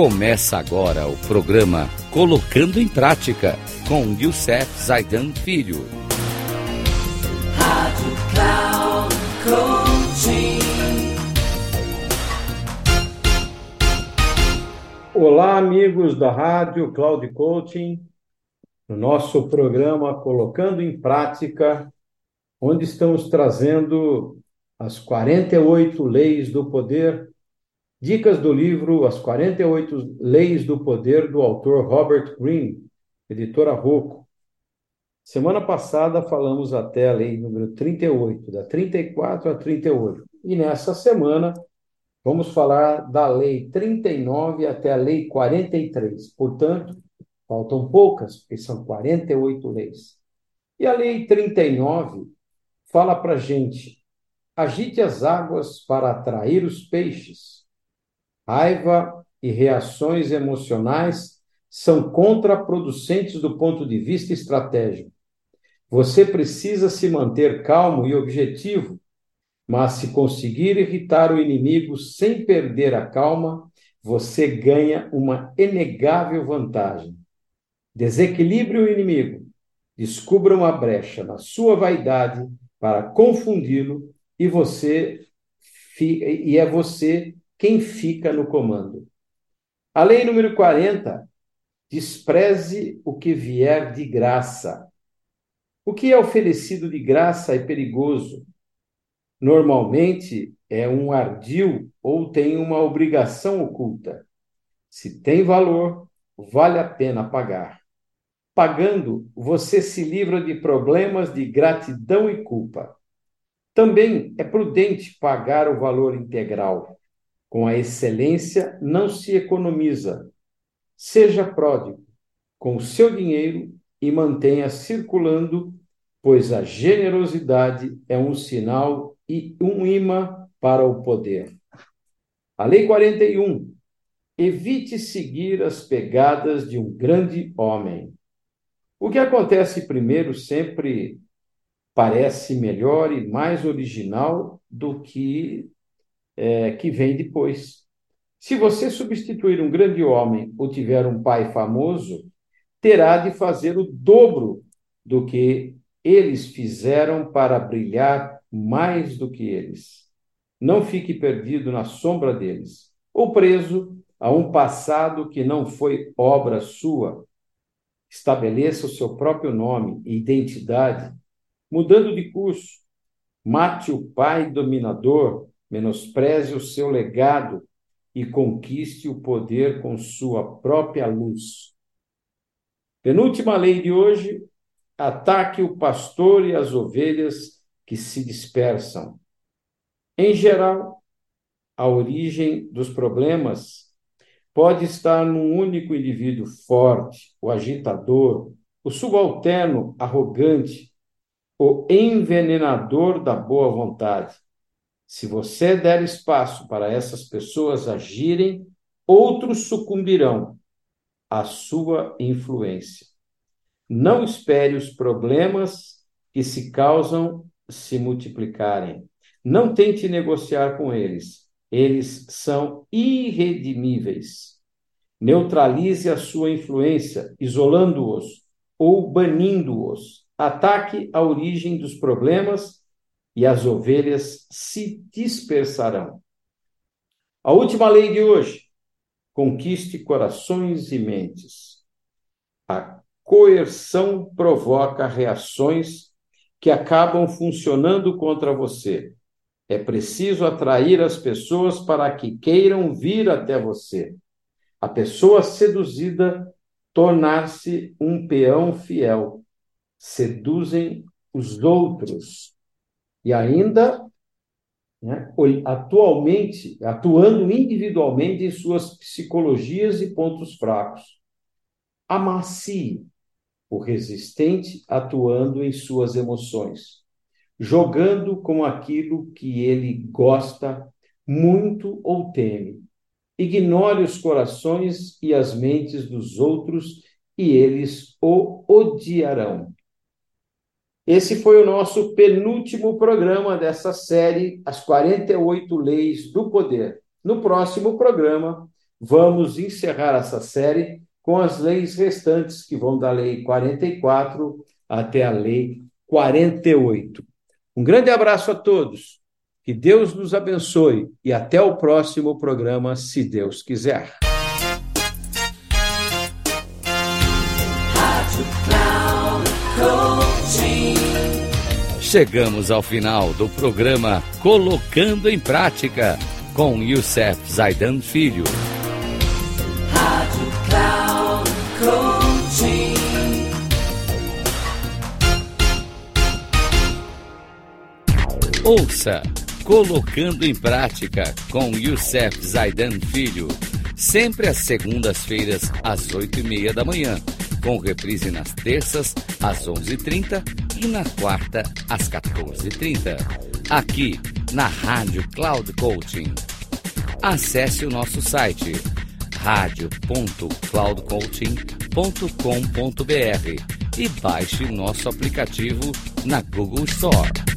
Começa agora o programa Colocando em Prática com Youssef Zaidan Filho. Rádio Cloud Coaching. Olá, amigos da Rádio Cloud Coaching, no nosso programa Colocando em Prática, onde estamos trazendo as 48 leis do poder Dicas do livro As 48 Leis do Poder, do autor Robert Greene, editora Rocco. Semana passada falamos até a lei número 38, da 34 a 38. E nessa semana vamos falar da lei 39 até a lei 43. Portanto, faltam poucas, porque são 48 leis. E a lei 39 fala para gente: agite as águas para atrair os peixes Raiva e reações emocionais são contraproducentes do ponto de vista estratégico. Você precisa se manter calmo e objetivo, mas se conseguir irritar o inimigo sem perder a calma, você ganha uma inegável vantagem. Desequilibre o inimigo, descubra uma brecha na sua vaidade para confundi-lo e você e é você quem fica no comando. A lei número 40, despreze o que vier de graça. O que é oferecido de graça é perigoso. Normalmente é um ardil ou tem uma obrigação oculta. Se tem valor, vale a pena pagar. Pagando, você se livra de problemas de gratidão e culpa. Também é prudente pagar o valor integral. Com a excelência não se economiza. Seja pródigo com o seu dinheiro e mantenha circulando, pois a generosidade é um sinal e um imã para o poder. A Lei 41. Evite seguir as pegadas de um grande homem. O que acontece primeiro sempre parece melhor e mais original do que é, que vem depois. Se você substituir um grande homem ou tiver um pai famoso, terá de fazer o dobro do que eles fizeram para brilhar mais do que eles. Não fique perdido na sombra deles, ou preso a um passado que não foi obra sua. Estabeleça o seu próprio nome e identidade, mudando de curso. Mate o pai dominador menospreze o seu legado e conquiste o poder com sua própria luz. Penúltima lei de hoje: ataque o pastor e as ovelhas que se dispersam. Em geral, a origem dos problemas pode estar num único indivíduo forte, o agitador, o subalterno arrogante, o envenenador da boa vontade. Se você der espaço para essas pessoas agirem, outros sucumbirão à sua influência. Não espere os problemas que se causam se multiplicarem. Não tente negociar com eles. Eles são irredimíveis. Neutralize a sua influência, isolando-os ou banindo-os. Ataque a origem dos problemas e as ovelhas se dispersarão. A última lei de hoje: conquiste corações e mentes. A coerção provoca reações que acabam funcionando contra você. É preciso atrair as pessoas para que queiram vir até você. A pessoa seduzida tornar-se um peão fiel. Seduzem os outros e ainda né, atualmente, atuando individualmente em suas psicologias e pontos fracos. Amacie o resistente atuando em suas emoções, jogando com aquilo que ele gosta muito ou teme. Ignore os corações e as mentes dos outros e eles o odiarão. Esse foi o nosso penúltimo programa dessa série, As 48 Leis do Poder. No próximo programa, vamos encerrar essa série com as leis restantes, que vão da Lei 44 até a Lei 48. Um grande abraço a todos, que Deus nos abençoe e até o próximo programa, se Deus quiser. Chegamos ao final do programa Colocando em Prática com Youssef Zaidan Filho. Rádio Cloud Coaching. Ouça Colocando em Prática com Youssef Zaidan Filho, sempre às segundas-feiras às oito e meia da manhã, com reprise nas terças às onze e trinta e na quarta às 14h30, aqui na Rádio Cloud Coaching. Acesse o nosso site radio.cloudcoaching.com.br e baixe nosso aplicativo na Google Store.